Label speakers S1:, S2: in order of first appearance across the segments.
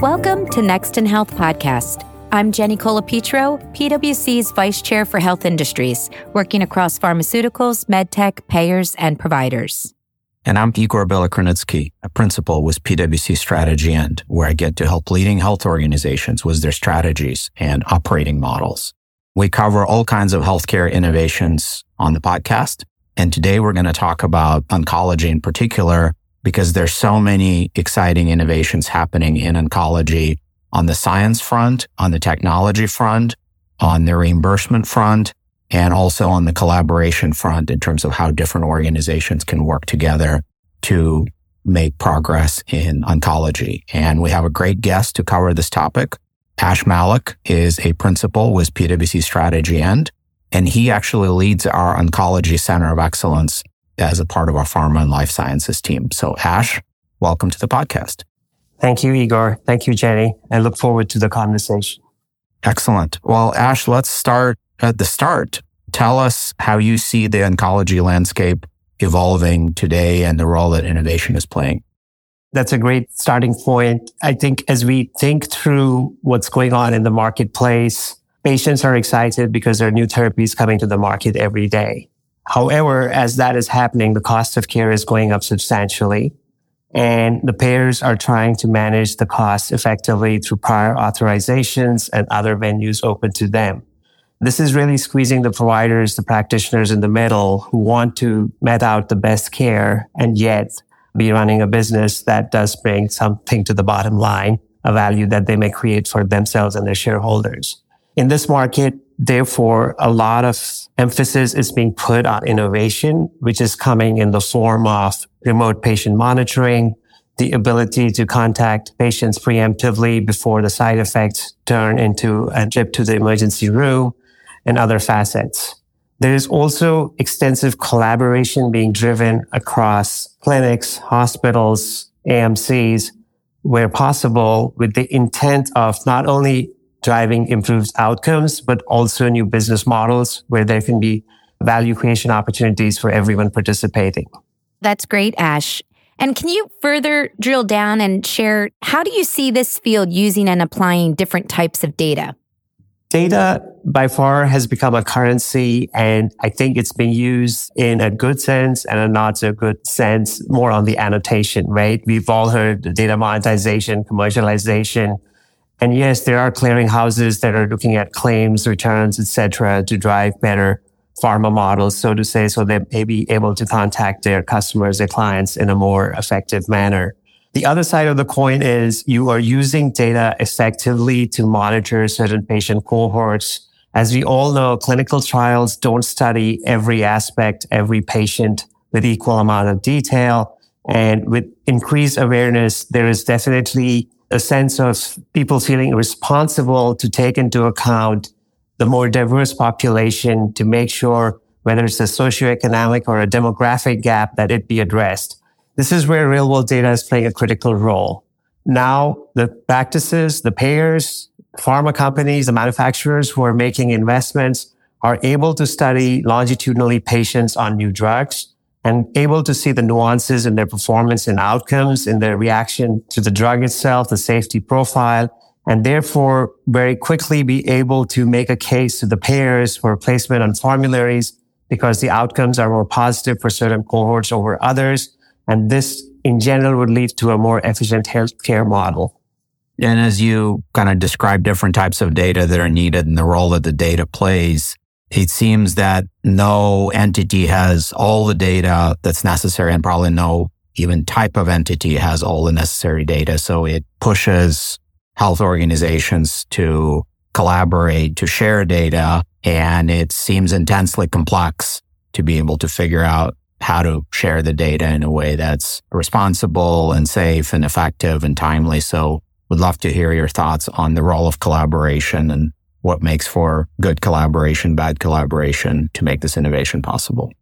S1: Welcome to Next in Health Podcast. I'm Jenny Colapietro, PwC's Vice Chair for Health Industries, working across pharmaceuticals, medtech, payers, and providers.
S2: And I'm Igor Belokrinitsky, a principal with PwC Strategy&, where I get to help leading health organizations with their strategies and operating models. We cover all kinds of healthcare innovations on the podcast. And today we're going to talk about oncology in particular, because there's so many exciting innovations happening in oncology on the science front, on the technology front, on the reimbursement front, and also on the collaboration front in terms of how different organizations can work together to make progress in oncology. And we have a great guest to cover this topic. Ash Malik is a principal with PwC Strategy&, and he actually leads our Oncology Center of Excellence as a part of our pharma and life sciences team. So Ash, welcome to the podcast.
S3: Thank you, Igor. Thank you, Jenny. I look forward to the conversation.
S2: Excellent. Well, Ash, let's start at the start. Tell us how you see the oncology landscape evolving today and the role that innovation is playing.
S3: That's a great starting point. I think as we think through what's going on in the marketplace, patients are excited because there are new therapies coming to the market every day. However, as that is happening, the cost of care is going up substantially. And the payers are trying to manage the cost effectively through prior authorizations and other venues open to them. This is really squeezing the providers, the practitioners in the middle who want to met out the best care and yet be running a business that does bring something to the bottom line, a value that they may create for themselves and their shareholders. In this market, therefore, a lot of emphasis is being put on innovation, which is coming in the form of remote patient monitoring, the ability to contact patients preemptively before the side effects turn into a trip to the emergency room and other facets. There is also extensive collaboration being driven across clinics, hospitals, AMCs, where possible with the intent of not only driving improved outcomes, but also new business models where there can be value creation opportunities for everyone participating.
S1: That's great, Ash. And can you further drill down and share how do you see this field using and applying different types of data?
S3: Data by far has become a currency, and I think it's been used in a good sense and a not so good sense, more on the annotation, right? We've all heard data monetization, commercialization. And yes, there are clearinghouses that are looking at claims, returns, etc., to drive better pharma models, so to say, so they may be able to contact their customers, their clients in a more effective manner. The other side of the coin is you are using data effectively to monitor certain patient cohorts. As we all know, clinical trials don't study every aspect, every patient with equal amount of detail. And with increased awareness, there is definitely a sense of people feeling responsible to take into account the more diverse population to make sure whether it's a socioeconomic or a demographic gap that it be addressed. This is where real world data is playing a critical role. Now the practices, the payers, pharma companies, the manufacturers who are making investments are able to study longitudinally patients on new drugs and able to see the nuances in their performance and outcomes in their reaction to the drug itself, the safety profile, and therefore very quickly be able to make a case to the payers for placement on formularies because the outcomes are more positive for certain cohorts over others. And this in general would lead to a more efficient healthcare model.
S2: And as you kind of describe different types of data that are needed and the role that the data plays, it seems that no entity has all the data that's necessary and probably no even type of entity has all the necessary data. So it pushes health organizations to collaborate, to share data. And it seems intensely complex to be able to figure out how to share the data in a way that's responsible and safe and effective and timely. So would love to hear your thoughts on the role of collaboration and what makes for good collaboration, bad collaboration to make this innovation possible?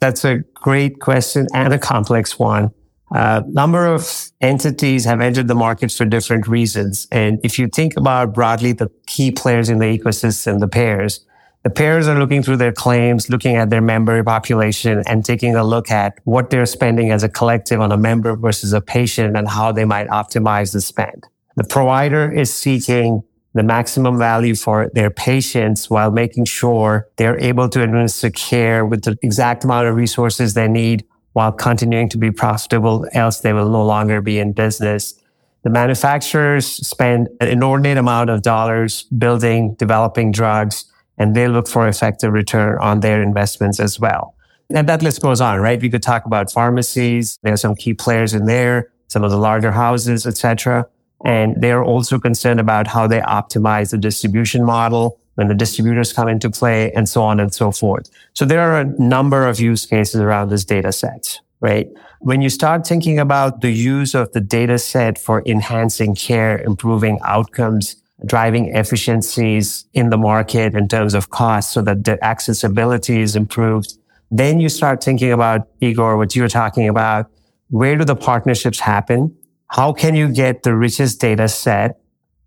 S3: That's a great question and a complex one. A uh, number of entities have entered the market for different reasons. And if you think about broadly the key players in the ecosystem, the payers, the payers are looking through their claims, looking at their member population and taking a look at what they're spending as a collective on a member versus a patient and how they might optimize the spend. The provider is seeking the maximum value for their patients while making sure they're able to administer care with the exact amount of resources they need while continuing to be profitable, else they will no longer be in business. The manufacturers spend an inordinate amount of dollars building, developing drugs, and they look for effective return on their investments as well. And that list goes on, right? We could talk about pharmacies. There are some key players in there, some of the larger houses, etc. And they're also concerned about how they optimize the distribution model when the distributors come into play and so on and so forth. So there are a number of use cases around this data set, right? When you start thinking about the use of the data set for enhancing care, improving outcomes, driving efficiencies in the market in terms of cost so that the accessibility is improved, then you start thinking about Igor, what you're talking about. Where do the partnerships happen? How can you get the richest data set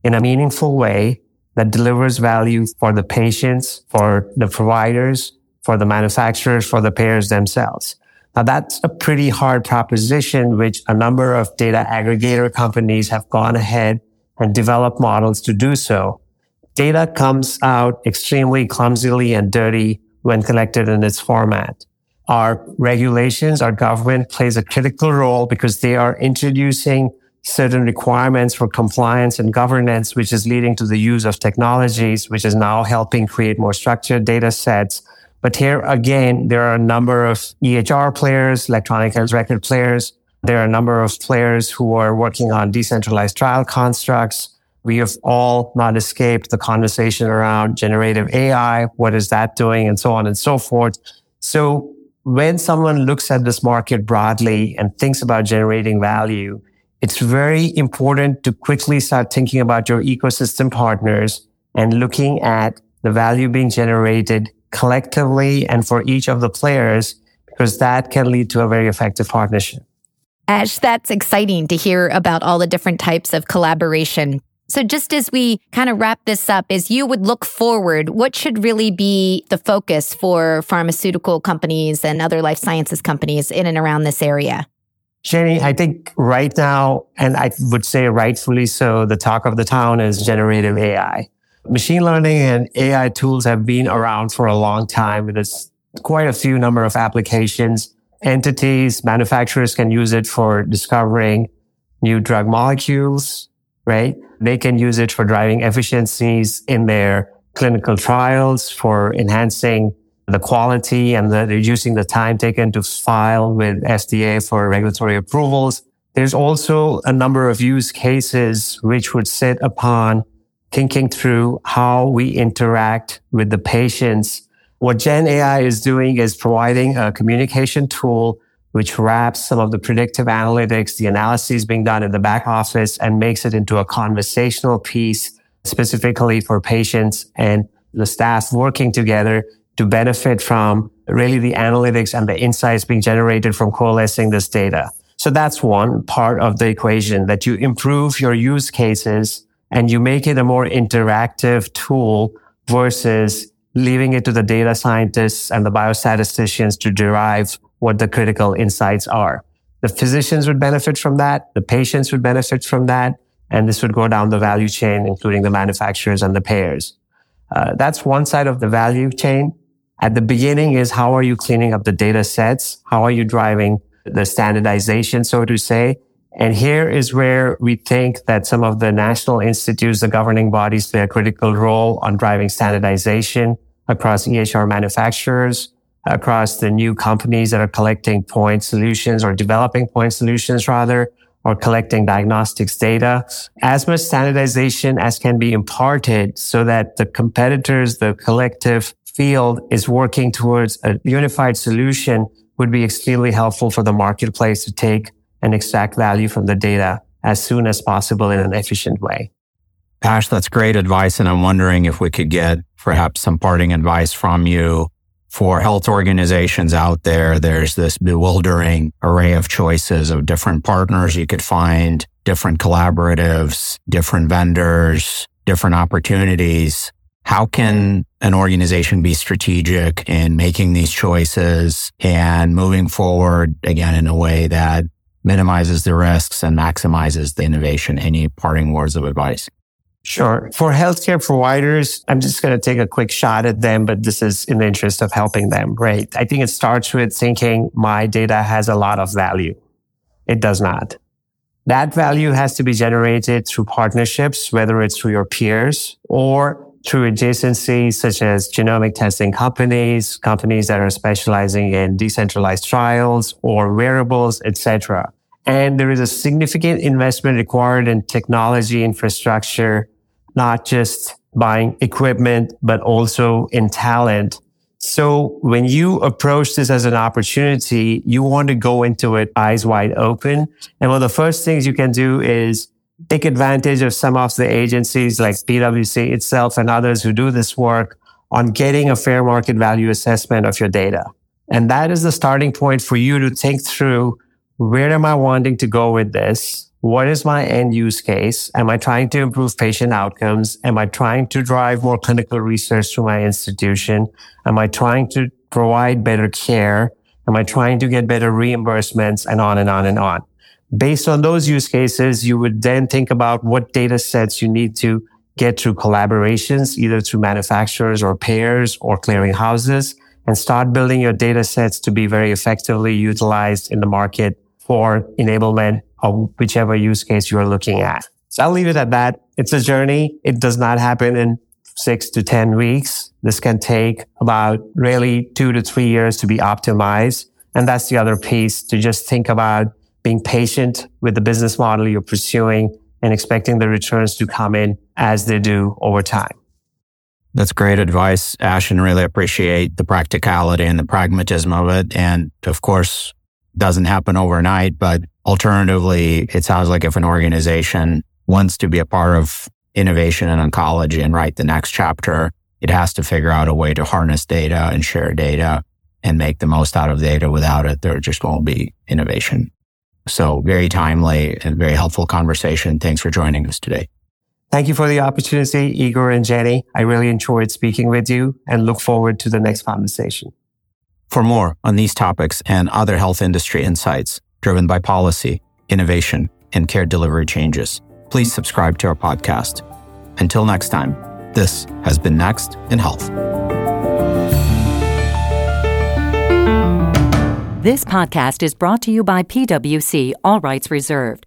S3: in a meaningful way that delivers value for the patients, for the providers, for the manufacturers, for the payers themselves? Now that's a pretty hard proposition, which a number of data aggregator companies have gone ahead and developed models to do so. Data comes out extremely clumsily and dirty when collected in its format. Our regulations, our government plays a critical role because they are introducing certain requirements for compliance and governance, which is leading to the use of technologies, which is now helping create more structured data sets. But here again, there are a number of EHR players, electronic health record players. There are a number of players who are working on decentralized trial constructs. We have all not escaped the conversation around generative AI. What is that doing? And so on and so forth. So when someone looks at this market broadly and thinks about generating value, it's very important to quickly start thinking about your ecosystem partners and looking at the value being generated collectively and for each of the players, because that can lead to a very effective partnership.
S1: Ash, that's exciting to hear about all the different types of collaboration so just as we kind of wrap this up, as you would look forward, what should really be the focus for pharmaceutical companies and other life sciences companies in and around this area?
S3: Jenny, I think right now, and I would say rightfully so, the talk of the town is generative AI. Machine learning and AI tools have been around for a long time. There's quite a few number of applications. Entities, manufacturers can use it for discovering new drug molecules, right? They can use it for driving efficiencies in their clinical trials, for enhancing the quality and the, reducing the time taken to file with FDA for regulatory approvals. There's also a number of use cases which would sit upon thinking through how we interact with the patients. What Gen AI is doing is providing a communication tool which wraps some of the predictive analytics, the analyses being done in the back office and makes it into a conversational piece specifically for patients and the staff working together to benefit from really the analytics and the insights being generated from coalescing this data. So that's one part of the equation that you improve your use cases and you make it a more interactive tool versus leaving it to the data scientists and the biostatisticians to derive what the critical insights are. The physicians would benefit from that. The patients would benefit from that. And this would go down the value chain, including the manufacturers and the payers. Uh, that's one side of the value chain. At the beginning is how are you cleaning up the data sets? How are you driving the standardization, so to say? And here is where we think that some of the national institutes, the governing bodies play a critical role on driving standardization across EHR manufacturers, across the new companies that are collecting point solutions or developing point solutions rather, or collecting diagnostics data. As much standardization as can be imparted so that the competitors, the collective field is working towards a unified solution would be extremely helpful for the marketplace to take and extract value from the data as soon as possible in an efficient way.
S2: Ash, that's great advice. And I'm wondering if we could get perhaps some parting advice from you for health organizations out there, there's this bewildering array of choices of different partners you could find, different collaboratives, different vendors, different opportunities. How can an organization be strategic in making these choices and moving forward again in a way that minimizes the risks and maximizes the innovation. Any parting words of advice?
S3: Sure. For healthcare providers, I'm just going to take a quick shot at them, but this is in the interest of helping them, right? I think it starts with thinking my data has a lot of value. It does not. That value has to be generated through partnerships, whether it's through your peers or through adjacencies such as genomic testing companies, companies that are specializing in decentralized trials or wearables, etc. And there is a significant investment required in technology infrastructure not just buying equipment, but also in talent. So when you approach this as an opportunity, you want to go into it eyes wide open. And one of the first things you can do is take advantage of some of the agencies like PwC itself and others who do this work on getting a fair market value assessment of your data. And that is the starting point for you to think through where am I wanting to go with this? What is my end use case? Am I trying to improve patient outcomes? Am I trying to drive more clinical research to my institution? Am I trying to provide better care? Am I trying to get better reimbursements and on and on and on? Based on those use cases, you would then think about what data sets you need to get through collaborations, either through manufacturers or payers or clearinghouses and start building your data sets to be very effectively utilized in the market for enablement of whichever use case you're looking at. So I'll leave it at that. It's a journey. It does not happen in six to 10 weeks. This can take about really two to three years to be optimized. And that's the other piece to just think about being patient with the business model you're pursuing and expecting the returns to come in as they do over time.
S2: That's great advice, Ash, and really appreciate the practicality and the pragmatism of it. And of course, doesn't happen overnight, but alternatively, it sounds like if an organization wants to be a part of innovation in oncology and write the next chapter, it has to figure out a way to harness data and share data and make the most out of data. Without it, there just won't be innovation. So very timely and very helpful conversation. Thanks for joining us today.
S3: Thank you for the opportunity, Igor and Jenny. I really enjoyed speaking with you and look forward to the next conversation.
S2: For more on these topics and other health industry insights driven by policy, innovation, and care delivery changes, please subscribe to our podcast. Until next time, this has been Next in Health.
S4: This podcast is brought to you by PwC, all rights reserved.